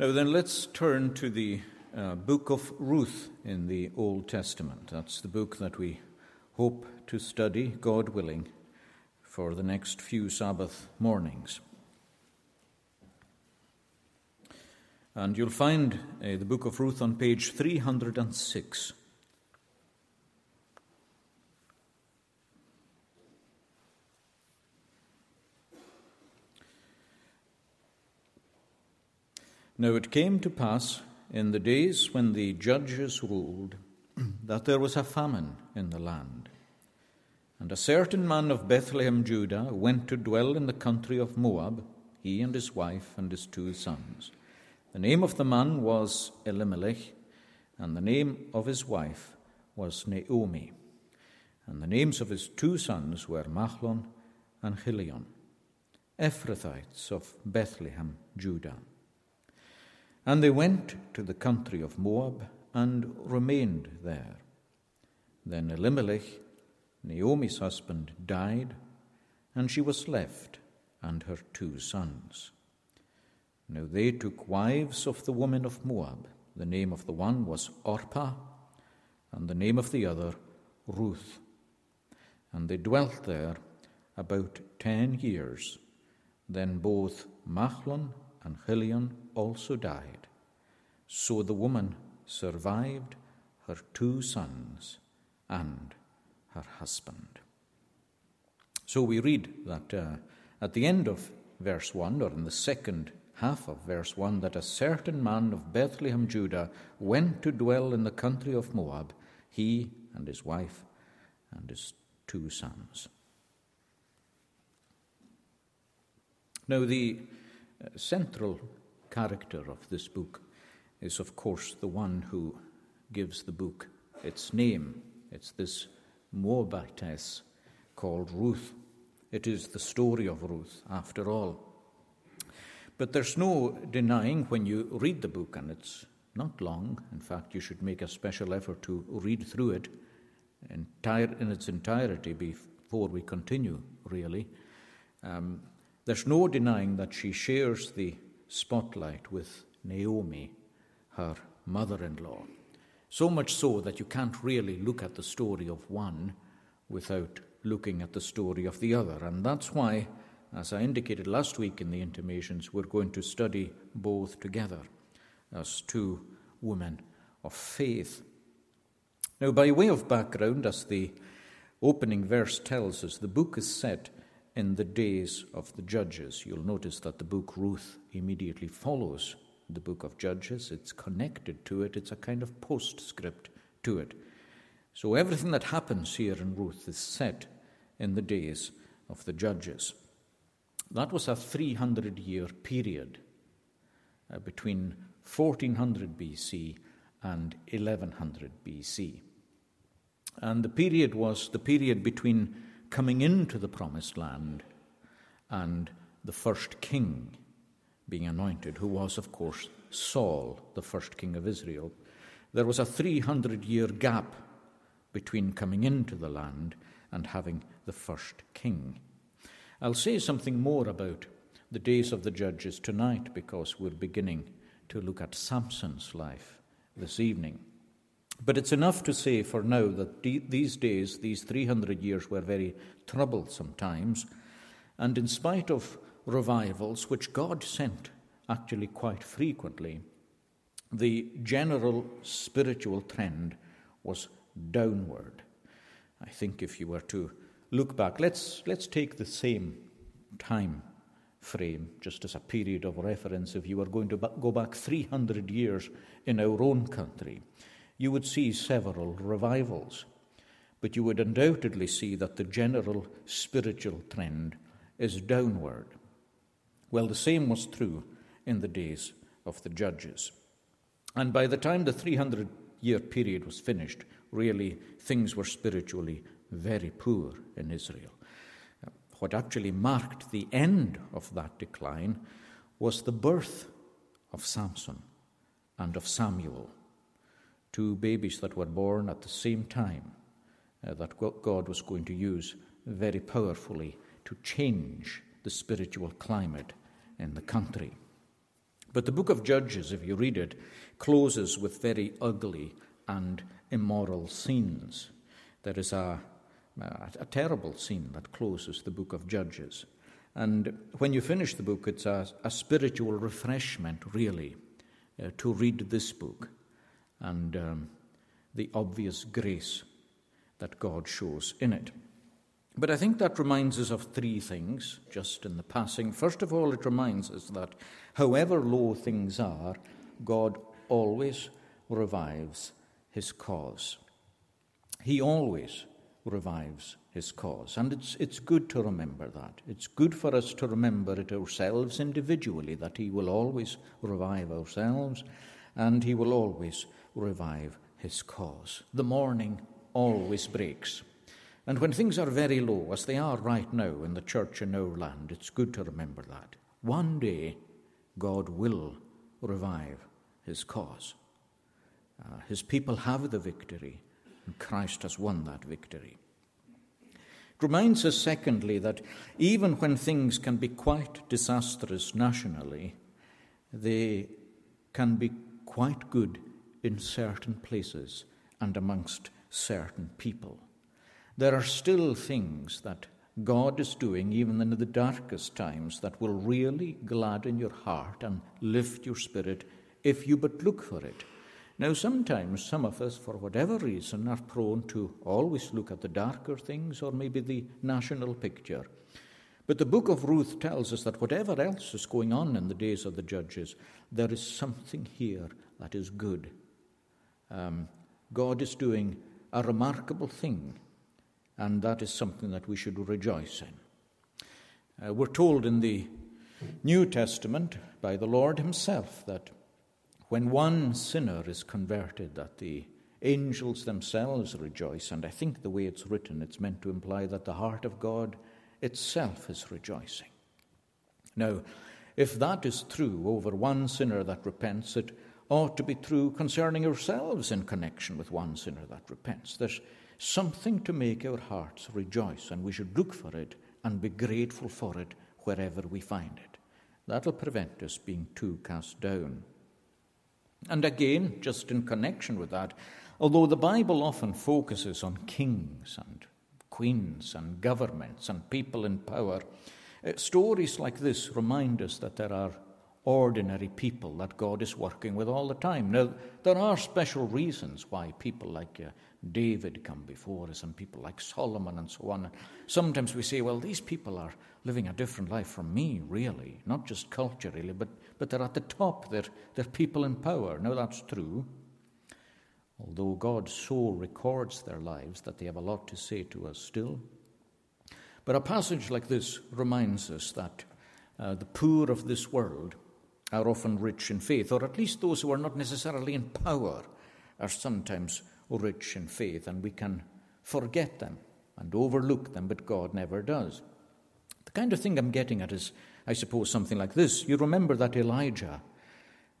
Now, then, let's turn to the uh, book of Ruth in the Old Testament. That's the book that we hope to study, God willing, for the next few Sabbath mornings. And you'll find uh, the book of Ruth on page 306. Now it came to pass in the days when the judges ruled that there was a famine in the land. And a certain man of Bethlehem, Judah, went to dwell in the country of Moab, he and his wife and his two sons. The name of the man was Elimelech, and the name of his wife was Naomi. And the names of his two sons were Mahlon and Chilion, Ephrathites of Bethlehem, Judah. And they went to the country of Moab and remained there. Then Elimelech, Naomi's husband, died, and she was left and her two sons. Now they took wives of the women of Moab. The name of the one was Orpah, and the name of the other Ruth. And they dwelt there about ten years. Then both Mahlon and Chilion also died. So the woman survived her two sons and her husband. So we read that uh, at the end of verse 1, or in the second half of verse 1, that a certain man of Bethlehem, Judah, went to dwell in the country of Moab, he and his wife and his two sons. Now, the central character of this book is, of course, the one who gives the book its name. It's this Moabitess called Ruth. It is the story of Ruth, after all. But there's no denying when you read the book, and it's not long. In fact, you should make a special effort to read through it entire, in its entirety before we continue, really. Um, there's no denying that she shares the spotlight with Naomi, her mother in law. So much so that you can't really look at the story of one without looking at the story of the other. And that's why, as I indicated last week in the intimations, we're going to study both together as two women of faith. Now, by way of background, as the opening verse tells us, the book is set in the days of the judges. You'll notice that the book Ruth immediately follows the book of Judges. It's connected to it, it's a kind of postscript to it. So everything that happens here in Ruth is set in the days of the judges. That was a 300 year period uh, between 1400 BC and 1100 BC. And the period was the period between coming into the promised land and the first king being anointed, who was, of course, Saul, the first king of Israel. There was a 300 year gap between coming into the land and having the first king. I'll say something more about the days of the judges tonight because we're beginning to look at Samson's life this evening. But it's enough to say for now that these days, these 300 years, were very troublesome times. And in spite of revivals, which God sent actually quite frequently, the general spiritual trend was downward. I think if you were to look back, let's, let's take the same time frame just as a period of reference. If you were going to go back 300 years in our own country, you would see several revivals, but you would undoubtedly see that the general spiritual trend is downward. Well, the same was true in the days of the judges. And by the time the 300 year period was finished, really things were spiritually very poor in Israel. What actually marked the end of that decline was the birth of Samson and of Samuel two babies that were born at the same time uh, that God was going to use very powerfully to change the spiritual climate in the country. But the book of Judges, if you read it, closes with very ugly and immoral scenes. There is a, a, terrible scene that closes the book of Judges. And when you finish the book, it's a, a spiritual refreshment, really, uh, to read this book and um, the obvious grace that God shows in it. But I think that reminds us of three things just in the passing. First of all, it reminds us that however low things are, God always revives his cause. He always revives his cause. And it's, it's good to remember that. It's good for us to remember it ourselves individually, that he will always revive ourselves and he will always revive his cause. The morning always breaks. And when things are very low, as they are right now in the church in our land, it's good to remember that. One day, God will revive his cause. Uh, his people have the victory, and Christ has won that victory. It reminds us, secondly, that even when things can be quite disastrous nationally, they can be quite good in certain places and amongst certain people. There are still things that God is doing, even in the darkest times, that will really gladden your heart and lift your spirit if you but look for it. Now, sometimes some of us, for whatever reason, are prone to always look at the darker things or maybe the national picture. But the book of Ruth tells us that whatever else is going on in the days of the judges, there is something here that is good. Um, God is doing a remarkable thing, and that is something that we should rejoice in. Uh, we're told in the New Testament by the Lord Himself that when one sinner is converted, that the angels themselves rejoice. And I think the way it's written, it's meant to imply that the heart of God itself is rejoicing. Now, if that is true over one sinner that repents, it ought to be true concerning ourselves in connection with one sinner that repents. There's something to make our hearts rejoice, and we should look for it and be grateful for it wherever we find it. That'll prevent us being too cast down. And again, just in connection with that, although the Bible often focuses on kings and queens and governments and people in power, uh, stories like this remind us that there are ordinary people that God is working with all the time. Now, there are special reasons why people like uh, David come before us and people like Solomon and so on. Sometimes we say, well, these people are living a different life from me, really, not just culturally, but, but they're at the top, they're, they're people in power. Now, that's true. Although God so records their lives that they have a lot to say to us still. But a passage like this reminds us that uh, the poor of this world are often rich in faith, or at least those who are not necessarily in power are sometimes rich in faith, and we can forget them and overlook them, but God never does. The kind of thing I'm getting at is, I suppose, something like this. You remember that Elijah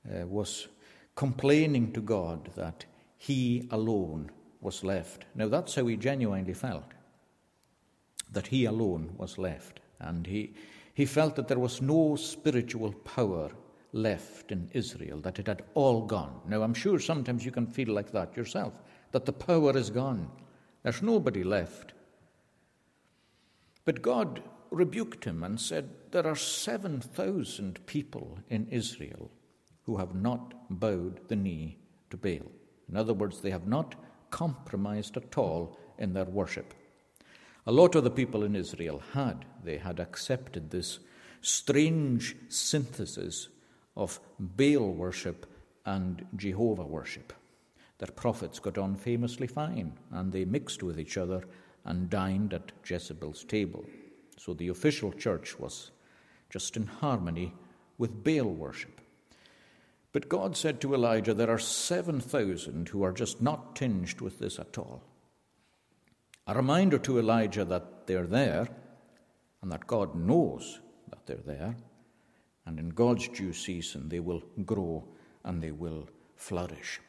uh, was complaining to God that he alone was left. Now, that's how he genuinely felt that he alone was left. And he, he felt that there was no spiritual power left in Israel, that it had all gone. Now, I'm sure sometimes you can feel like that yourself, that the power is gone. There's nobody left. But God rebuked him and said, There are 7,000 people in Israel who have not bowed the knee to Baal. In other words, they have not compromised at all in their worship. A lot of the people in Israel had. They had accepted this strange synthesis of Baal worship and Jehovah worship. Their prophets got on famously fine, and they mixed with each other and dined at Jezebel's table. So the official church was just in harmony with Baal worship. But God said to Elijah, There are 7,000 who are just not tinged with this at all. A reminder to Elijah that they're there and that God knows that they're there and in God's due season they will grow and they will flourish.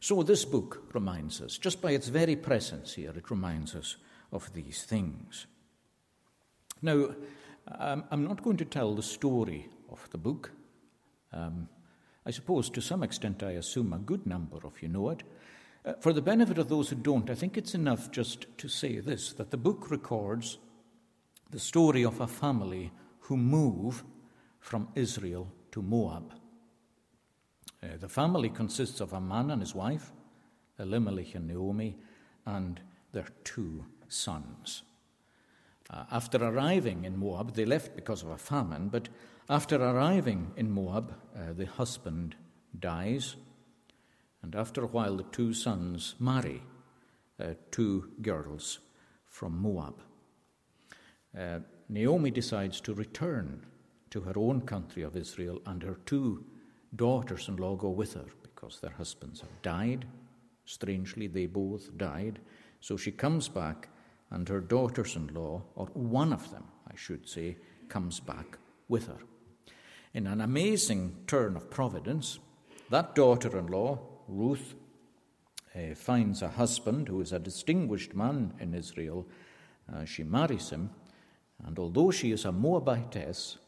So, this book reminds us, just by its very presence here, it reminds us of these things. Now, um, I'm not going to tell the story of the book. Um, I suppose to some extent, I assume a good number of you know it. Uh, for the benefit of those who don't, I think it's enough just to say this that the book records the story of a family who move from Israel to Moab. Uh, the family consists of a man and his wife, Elimelech and Naomi, and their two sons. Uh, after arriving in Moab, they left because of a famine, but after arriving in Moab, uh, the husband dies, and after a while, the two sons marry uh, two girls from Moab. Uh, Naomi decides to return to her own country of Israel, and her two daughters in law go with her because their husbands have died. Strangely, they both died. So she comes back, and her daughters in law, or one of them, I should say, comes back with her. In an amazing turn of providence, that daughter in law, Ruth, uh, finds a husband who is a distinguished man in Israel. Uh, she marries him, and although she is a Moabitess,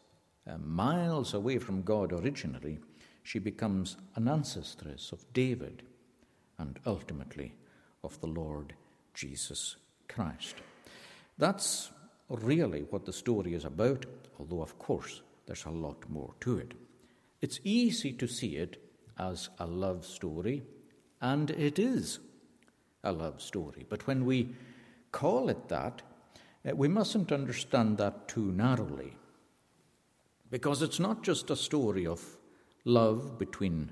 uh, miles away from God originally, she becomes an ancestress of David and ultimately of the Lord Jesus Christ. That's really what the story is about, although, of course, there's a lot more to it. It's easy to see it as a love story, and it is a love story. But when we call it that, uh, we mustn't understand that too narrowly. Because it's not just a story of love between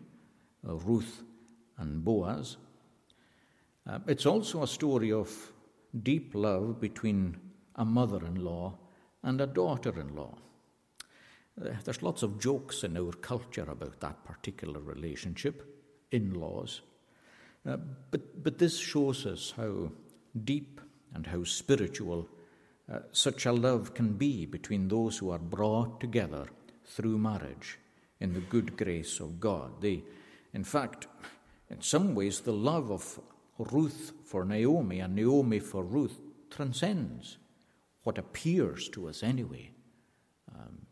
uh, Ruth and Boaz, uh, it's also a story of deep love between a mother in law and a daughter in law. Uh, there's lots of jokes in our culture about that particular relationship, in laws. Uh, but, but this shows us how deep and how spiritual uh, such a love can be between those who are brought together through marriage in the good grace of God. They, in fact, in some ways, the love of Ruth for Naomi and Naomi for Ruth transcends what appears to us anyway, um,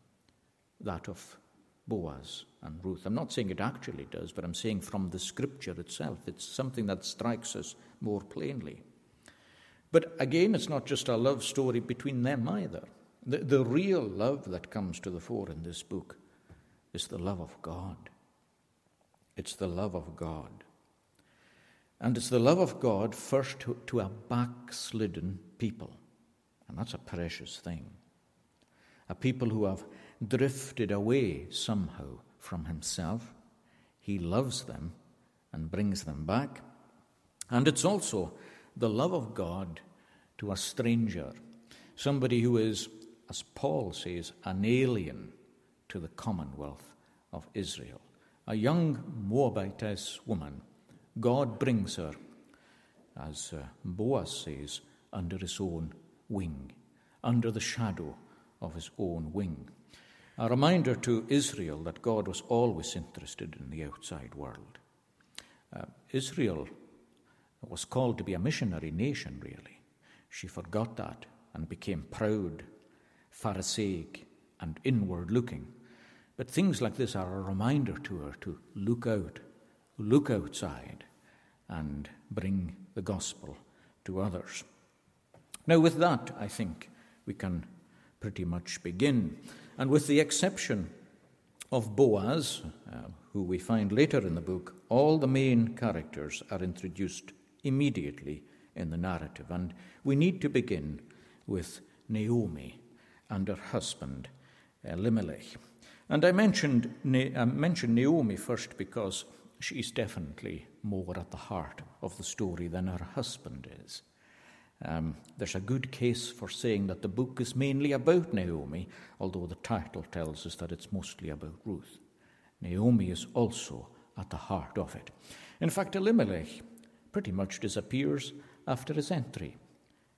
that of Boaz and Ruth. I'm not saying it actually does, but I'm saying from the scripture itself, it's something that strikes us more plainly. But again, it's not just a love story between them either. The, the real love that comes to the fore in this book is the love of God. It's the love of God. And it's the love of God first to, to a backslidden people. And that's a precious thing. A people who have drifted away somehow from Himself. He loves them and brings them back. And it's also the love of God to a stranger, somebody who is, as Paul says, an alien to the commonwealth of Israel. A young Moabitess woman, God brings her, as uh, Boaz says, under his own wing, under the shadow of his own wing. A reminder to Israel that God was always interested in the outside world. Uh, Israel was called to be a missionary nation, really. She forgot that and became proud, Pharisaic, and inward looking. But things like this are a reminder to her to look out, look outside, and bring the gospel to others. Now, with that, I think we can pretty much begin. And with the exception of Boaz, uh, who we find later in the book, all the main characters are introduced immediately in the narrative. And we need to begin with Naomi and her husband, Elimelech. And I mentioned, I mentioned Naomi first because she's definitely more at the heart of the story than her husband is. Um, there's a good case for saying that the book is mainly about Naomi, although the title tells us that it's mostly about Ruth. Naomi is also at the heart of it. In fact, Elimelech pretty much disappears after his entry.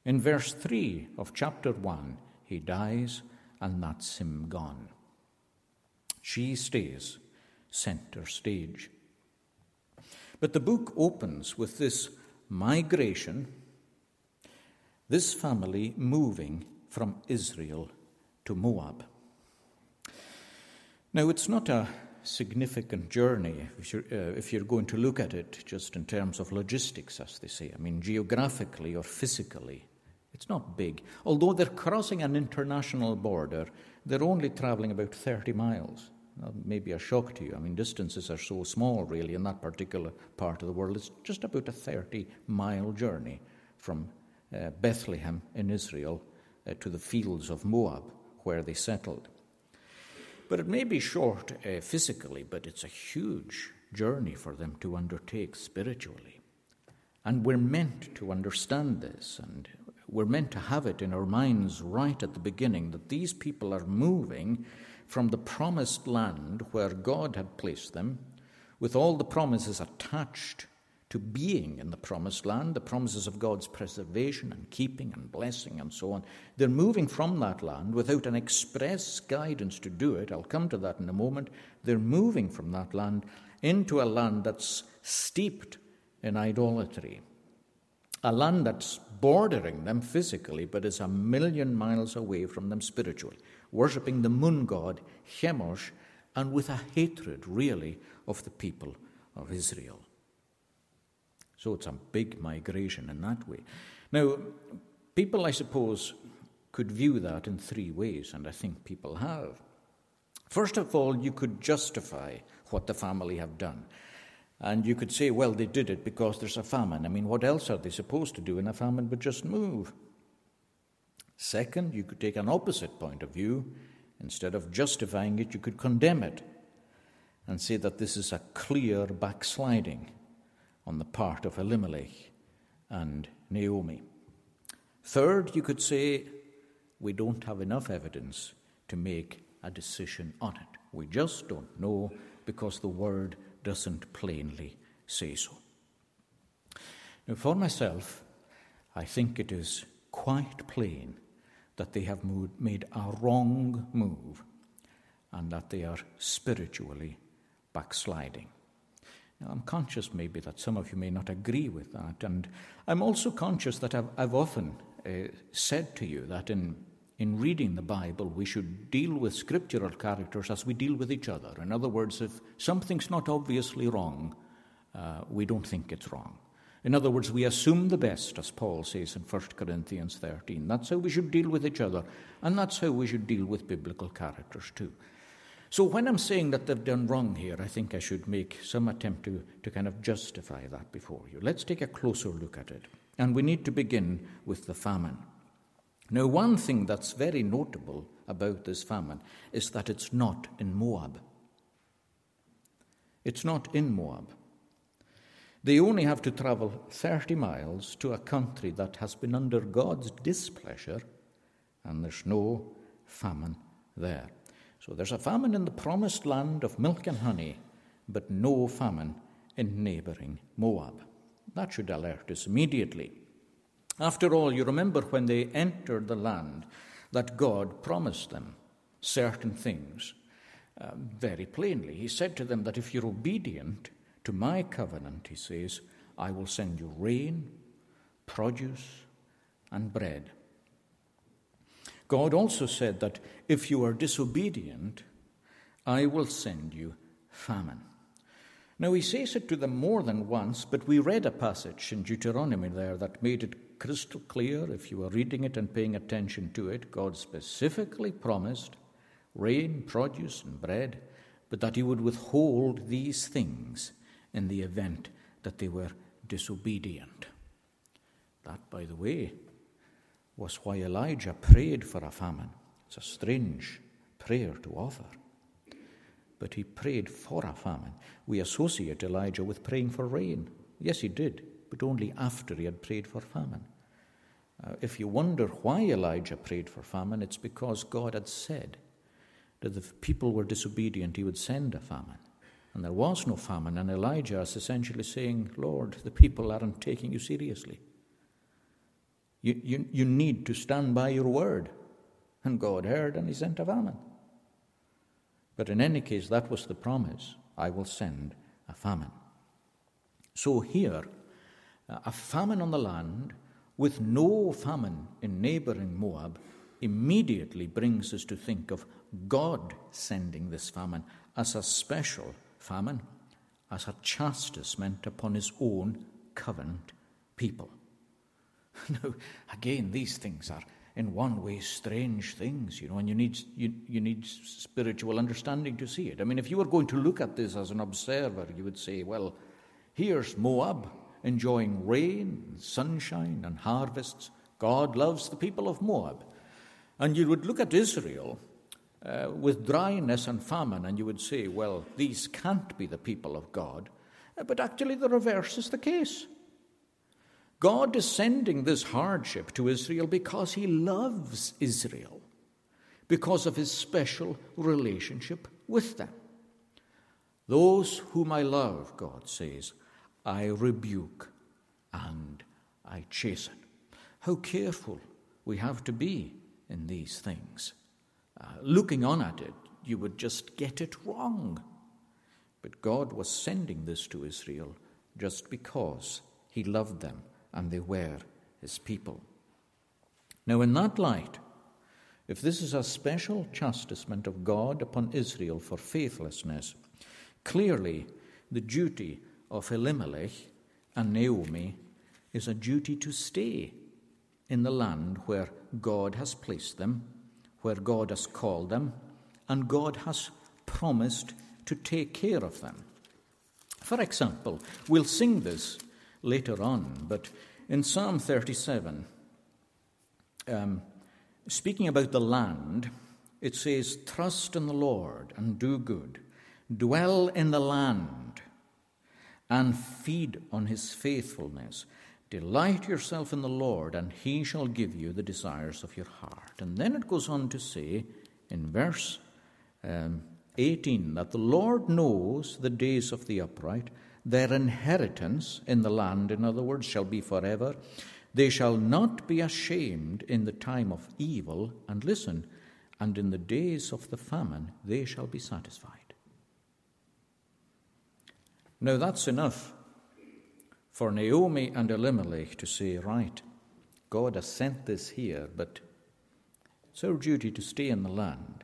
In verse 3 of chapter 1, he dies, and that's him gone. She stays center stage. But the book opens with this migration, this family moving from Israel to Moab. Now, it's not a significant journey if you're, uh, if you're going to look at it just in terms of logistics, as they say. I mean, geographically or physically, it's not big. Although they're crossing an international border, they're only traveling about 30 miles. That may a shock to you. I mean, distances are so small, really, in that particular part of the world. It's just about a 30 mile journey from uh, Bethlehem in Israel uh, to the fields of Moab, where they settled. But it may be short uh, physically, but it's a huge journey for them to undertake spiritually. And we're meant to understand this, and we're meant to have it in our minds right at the beginning that these people are moving from the promised land where God had placed them, with all the promises attached to being in the promised land, the promises of God's preservation and keeping and blessing and so on. They're moving from that land without an express guidance to do it. I'll come to that in a moment. They're moving from that land into a land that's steeped in idolatry, a land that's bordering them physically, but is a million miles away from them spiritually, worshipping the moon god Chemosh, and with a hatred, really, of the people of Israel. So it's a big migration in that way. Now, people, I suppose, could view that in three ways, and I think people have. First of all, you could justify what the family have done. And you could say, well, they did it because there's a famine. I mean, what else are they supposed to do in a famine but just move? Second, you could take an opposite point of view. Instead of justifying it, you could condemn it and say that this is a clear backsliding on the part of Elimelech and Naomi. Third, you could say we don't have enough evidence to make a decision on it. We just don't know because the word doesn't plainly say so. Now, for myself, I think it is quite plain that they have made a wrong move and that they are spiritually backsliding. I'm conscious maybe that some of you may not agree with that, and I'm also conscious that I've, I've often uh, said to you that in, in reading the Bible, we should deal with scriptural characters as we deal with each other. In other words, if something's not obviously wrong, uh, we don't think it's wrong. In other words, we assume the best, as Paul says in 1 Corinthians 13. That's how we should deal with each other, and that's how we should deal with biblical characters too. So when I'm saying that they've done wrong here, I think I should make some attempt to, to kind of justify that before you. Let's take a closer look at it. And we need to begin with the famine. Now, one thing that's very notable about this famine is that it's not in Moab. It's not in Moab. They only have to travel 30 miles to a country that has been under God's displeasure, and there's no famine there. So there's a famine in the promised land of milk and honey, but no famine in neighboring Moab. That should alert us immediately. After all, you remember when they entered the land that God promised them certain things uh, very plainly. He said to them that if you're obedient to my covenant, he says, I will send you rain, produce, and bread. God also said that if you are disobedient, I will send you famine. Now, he says it to them more than once, but we read a passage in Deuteronomy there that made it crystal clear. If you were reading it and paying attention to it, God specifically promised rain, produce, and bread, but that he would withhold these things in the event that they were disobedient. That, by the way, was why Elijah prayed for a famine. It's a strange prayer to offer. But he prayed for a famine. We associate Elijah with praying for rain. Yes, he did, but only after he had prayed for famine. Uh, if you wonder why Elijah prayed for famine, it's because God had said that if people were disobedient, he would send a famine. And there was no famine, and Elijah is essentially saying, Lord, the people aren't taking you seriously. You, you, you need to stand by your word. And God heard and he sent a famine. But in any case, that was the promise I will send a famine. So here, a famine on the land with no famine in neighboring Moab immediately brings us to think of God sending this famine as a special famine, as a chastisement upon his own covenant people. now, again, these things are in one way strange things, you know, and you need, you, you need spiritual understanding to see it. I mean, if you were going to look at this as an observer, you would say, well, here's Moab enjoying rain, sunshine, and harvests. God loves the people of Moab. And you would look at Israel uh, with dryness and famine, and you would say, well, these can't be the people of God. Uh, but actually, the reverse is the case. God is sending this hardship to Israel because he loves Israel, because of his special relationship with them. Those whom I love, God says, I rebuke and I chasten. How careful we have to be in these things. Uh, looking on at it, you would just get it wrong. But God was sending this to Israel just because He loved them and they were His people. Now, in that light, if this is a special chastisement of God upon Israel for faithlessness, clearly the duty of Elimelech and Naomi is a duty to stay in the land where God has placed them, where God has called them, and God has promised to take care of them. For example, we'll sing this later on, but in Psalm 37, um, speaking about the land, it says, Trust in the Lord and do good, dwell in the land and feed on his faithfulness. Delight yourself in the Lord, and he shall give you the desires of your heart. And then it goes on to say in verse um, 18 that the Lord knows the days of the upright, their inheritance in the land, in other words, shall be forever. They shall not be ashamed in the time of evil, and listen, and in the days of the famine they shall be satisfied. Now that's enough for Naomi and Elimelech to say, right, God has sent this here, but it's our duty to stay in the land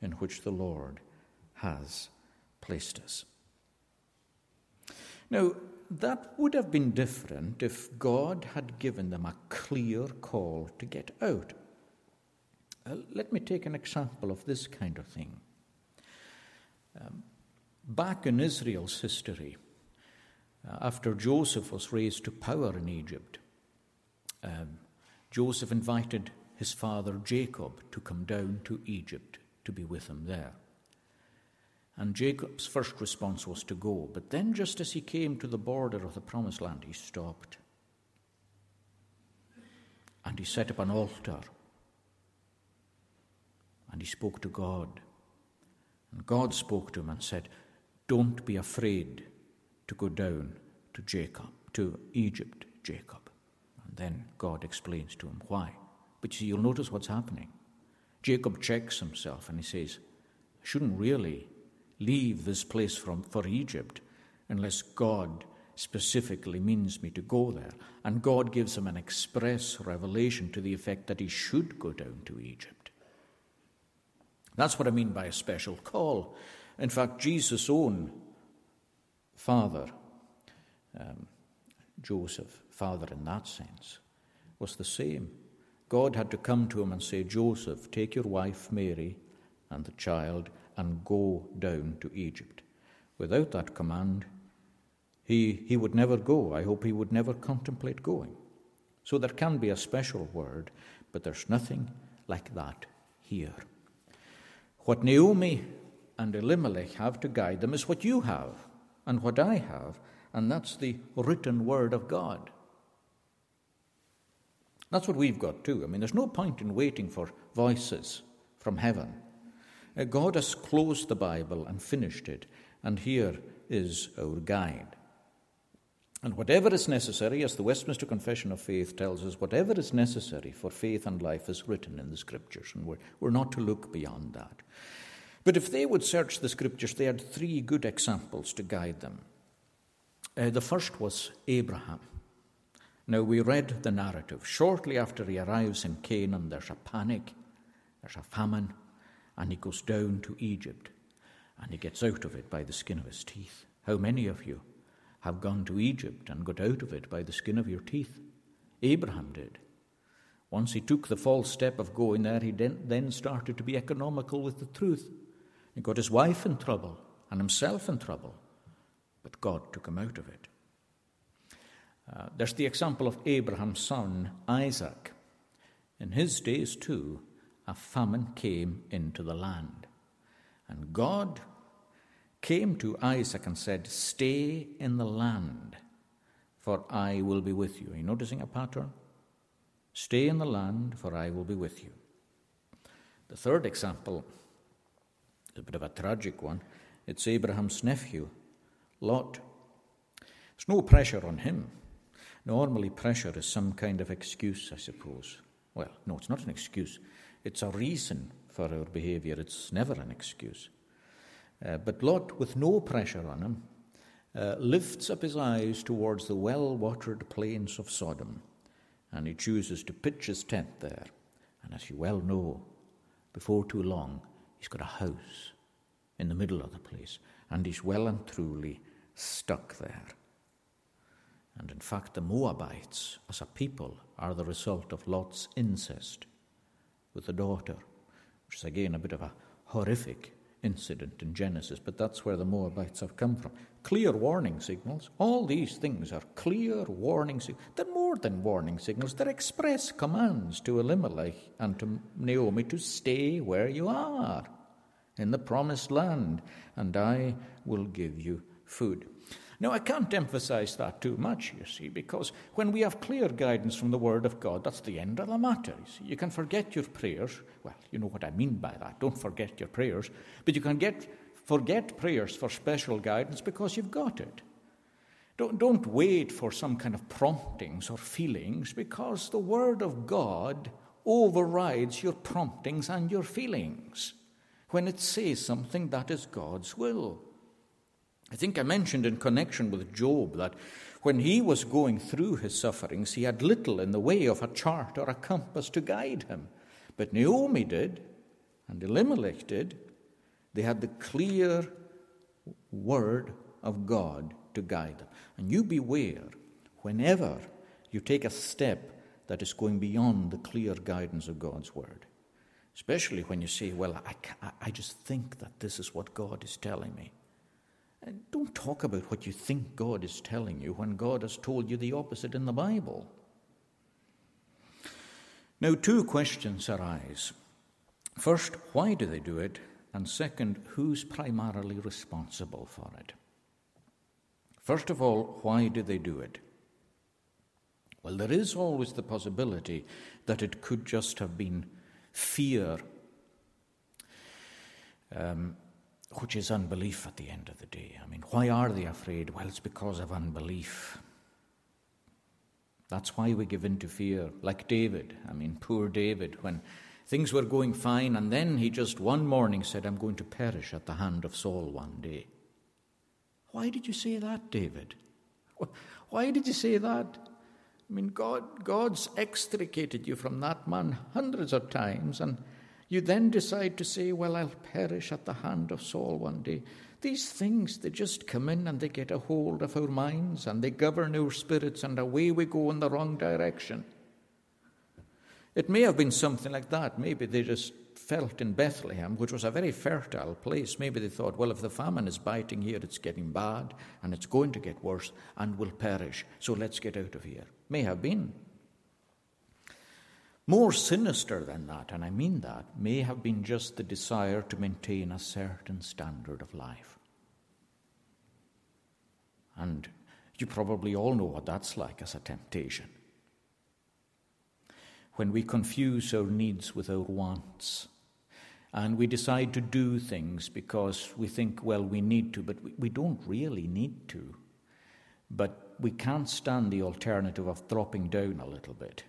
in which the Lord has placed us. Now, that would have been different if God had given them a clear call to get out. Uh, let me take an example of this kind of thing. Um, back in Israel's history, uh, after Joseph was raised to power in Egypt, um, Joseph invited his father Jacob to come down to Egypt to be with him there. And Jacob's first response was to go, but then, just as he came to the border of the promised land, he stopped. And he set up an altar. And he spoke to God. And God spoke to him and said, Don't be afraid to go down to Jacob, to Egypt, Jacob. And then God explains to him why. But you see, you'll notice what's happening. Jacob checks himself and he says, I shouldn't really leave this place from, for Egypt unless God specifically means me to go there. And God gives him an express revelation to the effect that he should go down to Egypt. That's what I mean by a special call. In fact, Jesus' own father, um, Joseph, father in that sense, was the same. God had to come to him and say, Joseph, take your wife Mary and the child and go down to Egypt. Without that command, he, he would never go. I hope he would never contemplate going. So there can be a special word, but there's nothing like that here. What Naomi and Elimelech have to guide them is what you have and what I have, and that's the written word of God. That's what we've got too. I mean, there's no point in waiting for voices from heaven. Uh, God has closed the Bible and finished it, and here is our guide. And whatever is necessary, as the Westminster Confession of Faith tells us, whatever is necessary for faith and life is written in the Scriptures, and we're, we're not to look beyond that. But if they would search the Scriptures, they had three good examples to guide them. Uh, the first was Abraham. Now, we read the narrative. Shortly after he arrives in Canaan, there's a panic, there's a famine, and he goes down to Egypt. and he gets out of it by the skin of his teeth. How many of you have gone to Egypt and got out of it by the skin of your teeth? Abraham did. Once he took the false step of going there, he then started to be economical with the truth. He got his wife in trouble and himself in trouble, but God took him out of it. Uh, there's the example of Abraham's son, Isaac. In his days, too, a famine came into the land. And God came to Isaac and said, Stay in the land, for I will be with you. Are you noticing a pattern? Stay in the land, for I will be with you. The third example is a bit of a tragic one. It's Abraham's nephew, Lot. There's no pressure on him. Normally, pressure is some kind of excuse, I suppose. Well, no, it's not an excuse. It's a reason for our behaviour. It's never an excuse. Uh, but Lot, with no pressure on him, uh, lifts up his eyes towards the well watered plains of Sodom, and he chooses to pitch his tent there. And as you well know, before too long, he's got a house in the middle of the place, and he's well and truly stuck there. And in fact, the Moabites, as a people, are the result of Lot's incest with the daughter, which is again a bit of a horrific incident in Genesis, but that's where the Moabites have come from. Clear warning signals. All these things are clear warning signals. They're more than warning signals, they're express commands to Elimelech and to Naomi to stay where you are in the promised land, and I will give you food. Now, I can't emphasize that too much, you see, because when we have clear guidance from the Word of God, that's the end of the matter. You, see. you can forget your prayers. Well, you know what I mean by that. Don't forget your prayers. But you can get, forget prayers for special guidance because you've got it. Don't, don't wait for some kind of promptings or feelings because the Word of God overrides your promptings and your feelings when it says something that is God's will. I think I mentioned in connection with Job that when he was going through his sufferings, he had little in the way of a chart or a compass to guide him. But Naomi did, and Elimelech did. They had the clear word of God to guide them. And you beware whenever you take a step that is going beyond the clear guidance of God's word. Especially when you say, Well, I, I just think that this is what God is telling me. Don't talk about what you think God is telling you when God has told you the opposite in the Bible. Now, two questions arise. First, why do they do it? And second, who's primarily responsible for it? First of all, why do they do it? Well, there is always the possibility that it could just have been fear. Um, which is unbelief at the end of the day. I mean, why are they afraid? Well, it's because of unbelief. That's why we give in to fear, like David. I mean, poor David, when things were going fine, and then he just one morning said, I'm going to perish at the hand of Saul one day. Why did you say that, David? Why did you say that? I mean, God, God's extricated you from that man hundreds of times, and you then decide to say, Well, I'll perish at the hand of Saul one day. These things, they just come in and they get a hold of our minds and they govern our spirits, and away we go in the wrong direction. It may have been something like that. Maybe they just felt in Bethlehem, which was a very fertile place. Maybe they thought, well, if the famine is biting here, it's getting bad and it's going to get worse and we'll perish. So let's get out of here. May have been. More sinister than that, and I mean that, may have been just the desire to maintain a certain standard of life. And you probably all know what that's like as a temptation. When we confuse our needs with our wants, and we decide to do things because we think, well, we need to, but we don't really need to. But we can't stand the alternative of dropping down a little bit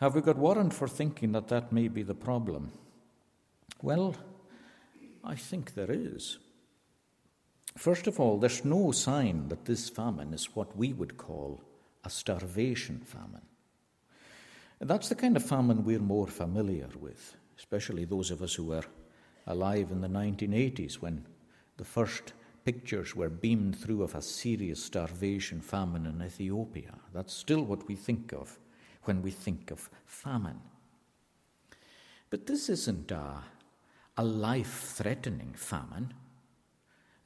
Have we got warrant for thinking that that may be the problem? Well, I think there is. First of all, there's no sign that this famine is what we would call a starvation famine. That's the kind of famine we're more familiar with. especially those of us who were alive in the 1980s when the first pictures were beamed through of a serious starvation famine in Ethiopia. That's still what we think of when we think of famine. But this isn't a, a life threatening famine.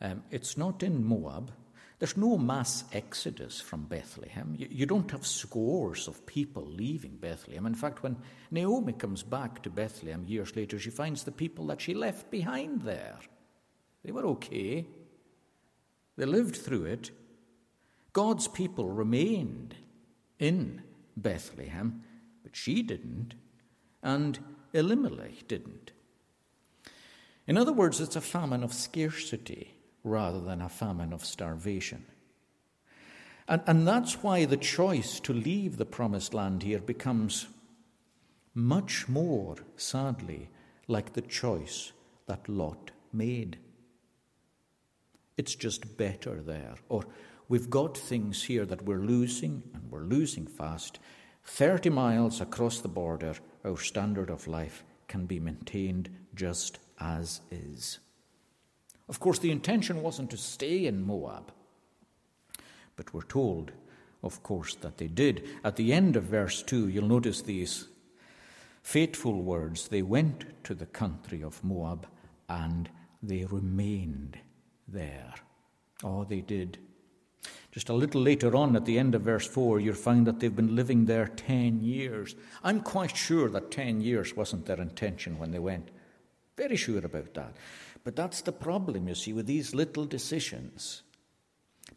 Um, it's not in Moab. There's no mass exodus from Bethlehem. You, you, don't have scores of people leaving Bethlehem. In fact, when Naomi comes back to Bethlehem years later, she finds the people that she left behind there. They were okay, they lived through it. God's people remained in Bethlehem, but she didn't, and Elimelech didn't. In other words, it's a famine of scarcity rather than a famine of starvation. And, and that's why the choice to leave the promised land here becomes much more, sadly, like the choice that Lot made. It's just better there. Or we've got things here that we're losing, and we're losing fast. 30 miles across the border, our standard of life can be maintained just as is. Of course, the intention wasn't to stay in Moab, but we're told, of course, that they did. At the end of verse 2, you'll notice these fateful words they went to the country of Moab and they remained there. Oh, they did. Just a little later on, at the end of verse 4, you'll find that they've been living there 10 years. I'm quite sure that 10 years wasn't their intention when they went. Very sure about that. But that's the problem, you see, with these little decisions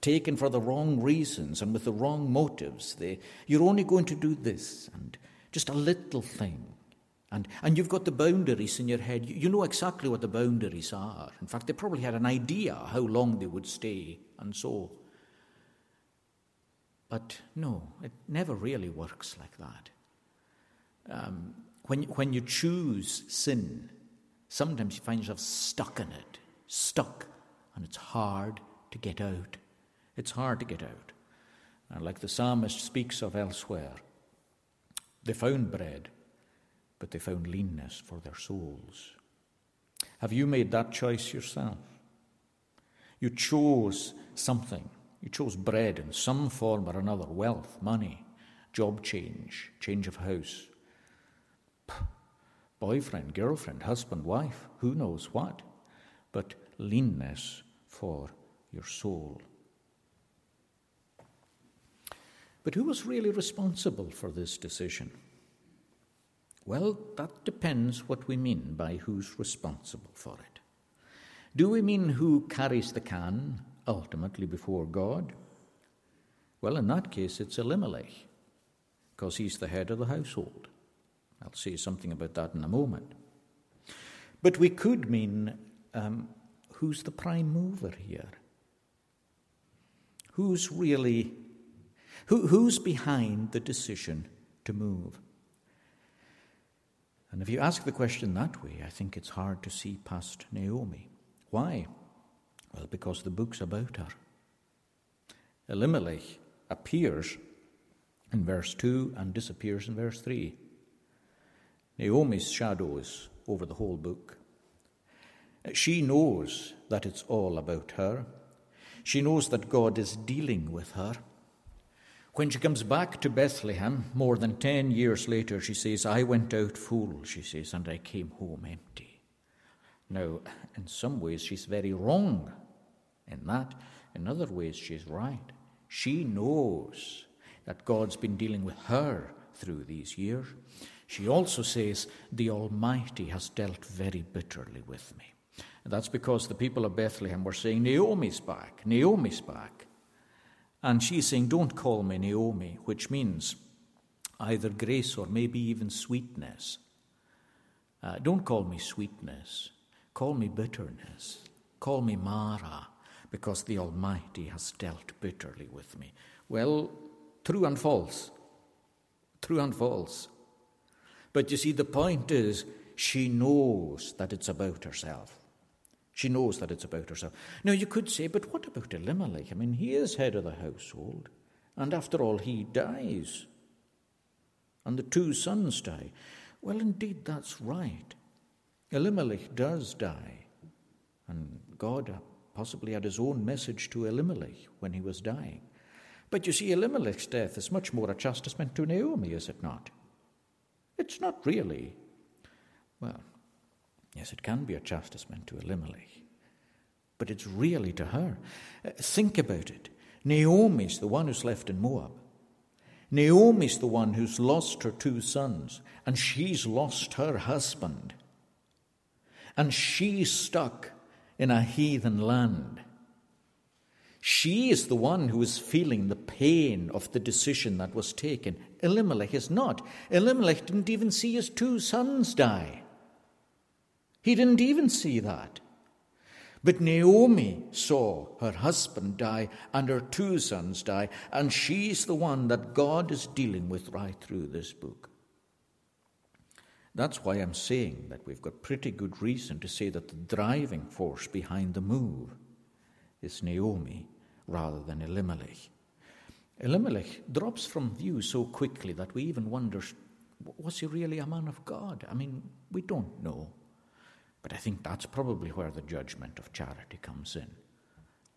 taken for the wrong reasons and with the wrong motives. They, you're only going to do this and just a little thing. And, and you've got the boundaries in your head. You, you know exactly what the boundaries are. In fact, they probably had an idea how long they would stay and so. But no, it never really works like that. Um, when, when you choose sin, sometimes you find yourself stuck in it, stuck, and it's hard to get out. It's hard to get out. And like the psalmist speaks of elsewhere, they found bread, but they found leanness for their souls. Have you made that choice yourself? You chose something. You chose bread in some form or another wealth, money, job change, change of house, boyfriend, girlfriend, husband, wife, who knows what, but leanness for your soul. But who was really responsible for this decision? Well, that depends what we mean by who's responsible for it. Do we mean who carries the can ultimately before God? Well, in that case, it's Elimelech, because he's the head of the household. I'll say something about that in a moment. But we could mean um, who's the prime mover here? Who's really, who, who's behind the decision to move? And if you ask the question that way, I think it's hard to see past Naomi. Why? Well, because the book's about her. Elimelech appears in verse 2 and disappears in verse 3. Naomi's shadow is over the whole book. She knows that it's all about her. She knows that God is dealing with her. When she comes back to Bethlehem, more than ten years later, she says, I went out full, she says, and I came home empty. Now, in some ways, she's very wrong in that. In other ways, she's right. She knows that God's been dealing with her through these years. She also says, The Almighty has dealt very bitterly with me. And that's because the people of Bethlehem were saying, Naomi's back, Naomi's back. And she's saying, Don't call me Naomi, which means either grace or maybe even sweetness. Uh, don't call me sweetness, call me bitterness, call me Mara, because the Almighty has dealt bitterly with me. Well, true and false. True and false. But you see, the point is, she knows that it's about herself. She knows that it's about herself. Now, you could say, but what about Elimelech? I mean, he is head of the household, and after all, he dies, and the two sons die. Well, indeed, that's right. Elimelech does die, and God possibly had his own message to Elimelech when he was dying. But you see, Elimelech's death is much more a chastisement to Naomi, is it not? It's not really. Well, yes, it can be a chastisement to Elimelech, but it's really to her. Uh, think about it. Naomi's the one who's left in Moab. Naomi's the one who's lost her two sons, and she's lost her husband. And she's stuck in a heathen land. She is the one who is feeling the pain of the decision that was taken. Elimelech is not. Elimelech didn't even see his two sons die. He didn't even see that. But Naomi saw her husband die and her two sons die, and she's the one that God is dealing with right through this book. That's why I'm saying that we've got pretty good reason to say that the driving force behind the move is Naomi rather than Elimelech. Elimelech drops from view so quickly that we even wonder was he really a man of God? I mean, we don't know. But I think that's probably where the judgment of charity comes in.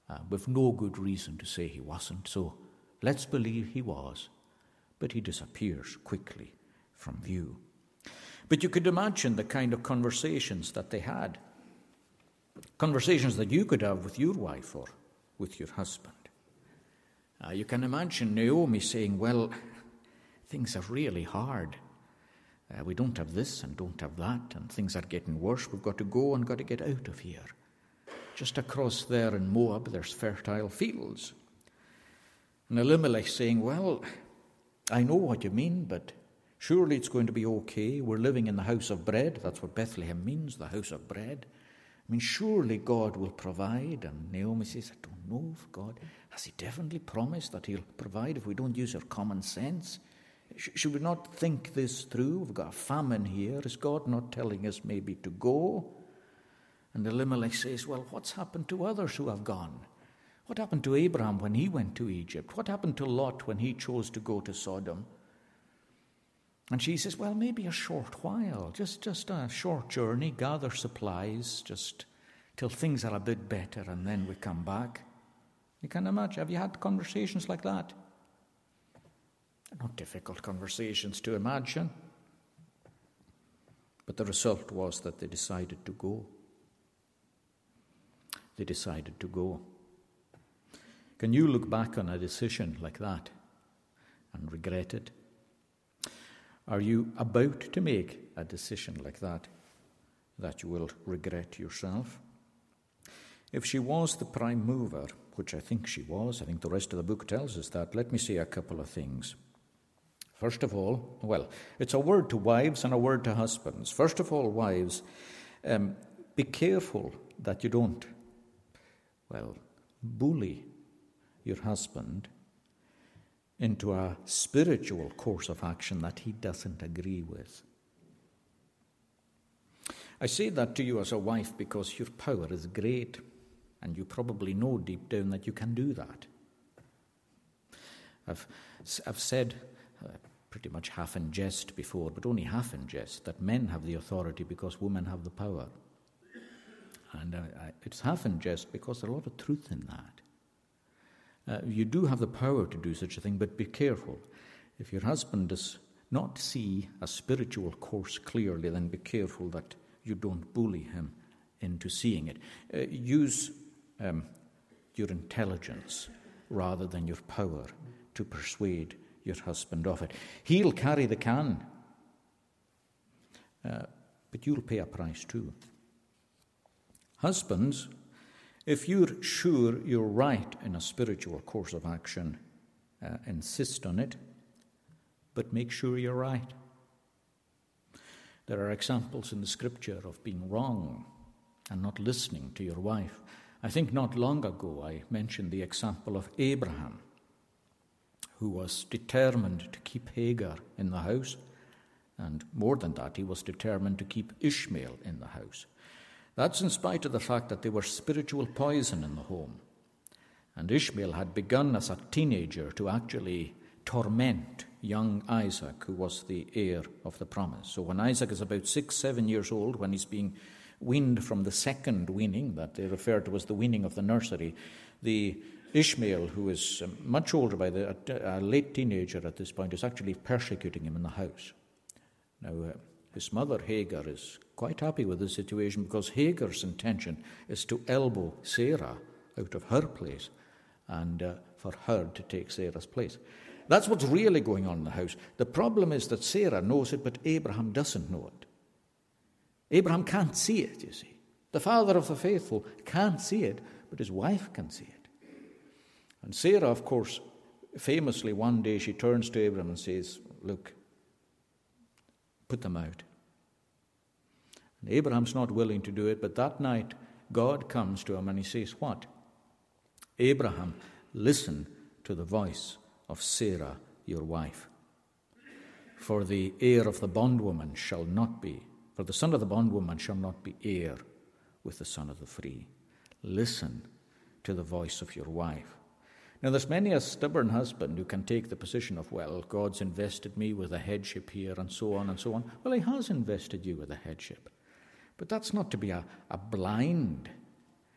Uh, with no good reason to say he wasn't, so let's believe he was. But he disappears quickly from view. But you could imagine the kind of conversations that they had. Conversations that you could have with your wife or with your husband. Uh, you can imagine Naomi saying, Well, things are really hard. Uh, we don't have this and don't have that, and things are getting worse. We've got to go and got to get out of here. Just across there in Moab, there's fertile fields. And Elimelech saying, Well, I know what you mean, but surely it's going to be okay. We're living in the house of bread. That's what Bethlehem means, the house of bread. I mean, surely God will provide. And Naomi says, I don't know if God has He definitely promised that He'll provide if we don't use our common sense. Should we not think this through? We've got a famine here. Is God not telling us maybe to go? And Elimelech says, Well, what's happened to others who have gone? What happened to Abraham when he went to Egypt? What happened to Lot when he chose to go to Sodom? And she says, Well, maybe a short while, just, just a short journey, gather supplies, just till things are a bit better, and then we come back. You can imagine. Have you had conversations like that? Not difficult conversations to imagine. But the result was that they decided to go. They decided to go. Can you look back on a decision like that and regret it? Are you about to make a decision like that that you will regret yourself? If she was the prime mover, which I think she was, I think the rest of the book tells us that, let me say a couple of things. First of all, well, it's a word to wives and a word to husbands. First of all, wives, um, be careful that you don't, well, bully your husband into a spiritual course of action that he doesn't agree with. I say that to you as a wife because your power is great, and you probably know deep down that you can do that. I've, I've said, uh, pretty much half in jest before, but only half in jest, that men have the authority because women have the power. And uh, it's half in jest because there's a lot of truth in that. Uh, you do have the power to do such a thing, but be careful. If your husband does not see a spiritual course clearly, then be careful that you don't bully him into seeing it. Uh, use um, your intelligence rather than your power to persuade your husband of it. He'll carry the can, uh, but you'll pay a price too. Husbands, if you're sure you're right in a spiritual course of action, uh, insist on it, but make sure you're right. There are examples in the scripture of being wrong and not listening to your wife. I think not long ago I mentioned the example of Abraham, who was determined to keep Hagar in the house, and more than that, he was determined to keep Ishmael in the house. That's in spite of the fact that there was spiritual poison in the home. And Ishmael had begun as a teenager to actually torment young Isaac, who was the heir of the promise. So when Isaac is about six, seven years old, when he's being weaned from the second weaning that they refer to as the weaning of the nursery, the Ishmael, who is um, much older by the a late teenager at this point, is actually persecuting him in the house. Now, uh, his mother Hagar is quite happy with the situation because Hagar's intention is to elbow Sarah out of her place and uh, for her to take Sarah's place. That's what's really going on in the house. The problem is that Sarah knows it, but Abraham doesn't know it. Abraham can't see it, you see. The father of the faithful can't see it, but his wife can see it. And Sarah, of course, famously one day she turns to Abraham and says, Look, put them out. And Abraham's not willing to do it, but that night God comes to him and he says, What? Abraham, listen to the voice of Sarah, your wife. For the heir of the bondwoman shall not be, for the son of the bondwoman shall not be heir with the son of the free. Listen to the voice of your wife. Now, there's many a stubborn husband who can take the position of, well, God's invested me with a headship here and so on and so on. Well, He has invested you with a headship. But that's not to be a, a blind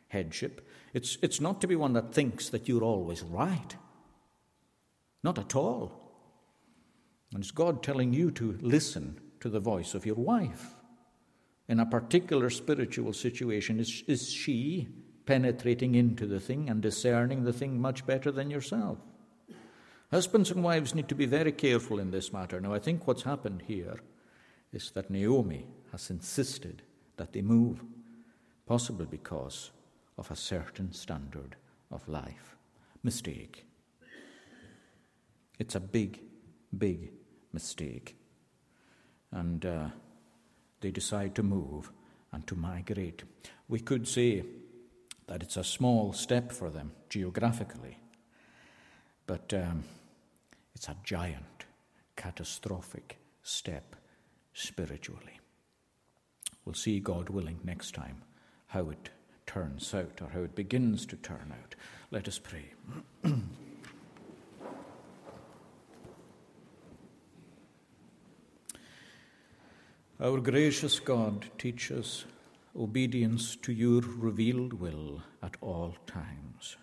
headship. It's, it's not to be one that thinks that you're always right. Not at all. And it's God telling you to listen to the voice of your wife. In a particular spiritual situation, is, is she penetrating into the thing and discerning the thing much better than yourself. Husbands and wives need to be very careful in this matter. Now, I think what's happened here is that Naomi has insisted that they move, possibly because of a certain standard of life. Mistake. It's a big, big mistake. And uh, they decide to move and to migrate. We could say that it's a small step for them geographically, but um, it's a giant, catastrophic step spiritually. We'll see, God willing, next time how it turns out or how it begins to turn out. Let us pray. Our gracious God, teach us obedience to your revealed will at all times.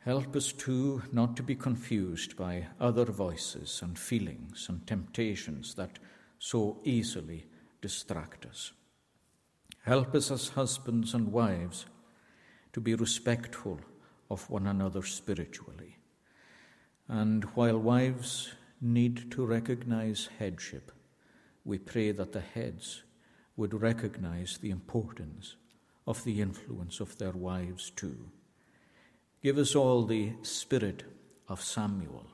Help us too not to be confused by other voices and feelings and temptations that so easily distract us. Help us as husbands and wives to be respectful of one another spiritually. And while wives need to recognize headship, we pray that the heads would recognize the importance of the influence of their wives too. Give us all the spirit of Samuel,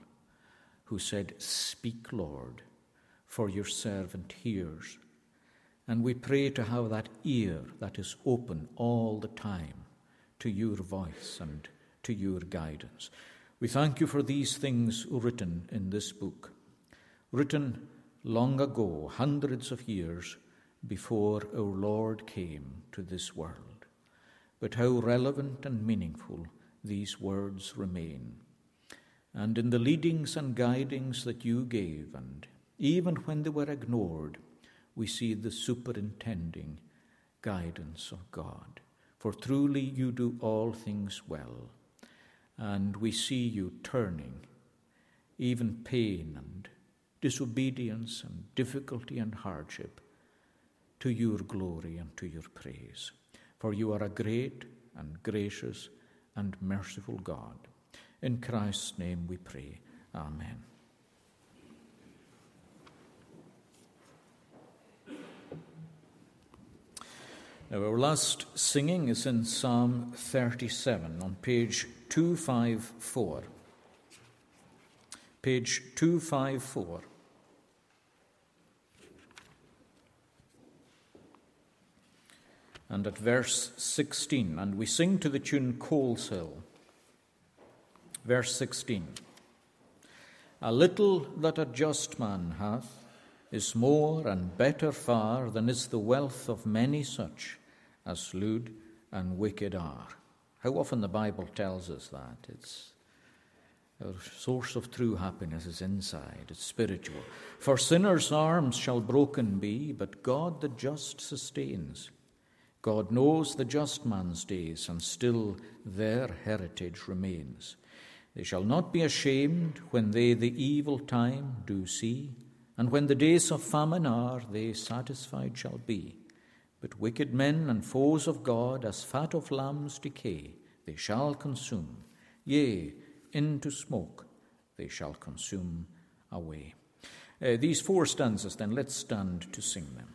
who said, Speak, Lord, for your servant hears. And we pray to have that ear that is open all the time to your voice and to your guidance. We thank you for these things written in this book, written long ago, hundreds of years before our Lord came to this world. But how relevant and meaningful these words remain. And in the leadings and guidings that you gave, and even when they were ignored, we see the superintending guidance of God. For truly you do all things well, and we see you turning even pain and disobedience and difficulty and hardship to your glory and to your praise. For you are a great and gracious and merciful God. In Christ's name we pray. Amen. Now, our last singing is in Psalm 37 on page 254. Page 254. And at verse 16, and we sing to the tune Coleshill. Verse 16 A little that a just man hath is more and better far than is the wealth of many such as lewd and wicked are. How often the Bible tells us that. It's Our source of true happiness is inside, it's spiritual. For sinners' arms shall broken be, but God the just sustains. God knows the just man's days, and still their heritage remains. They shall not be ashamed when they the evil time do see, and when the days of famine are, they satisfied shall be. But wicked men and foes of God, as fat of lambs decay, they shall consume. Yea, into smoke they shall consume away. Uh, these four stanzas, then, let's stand to sing them.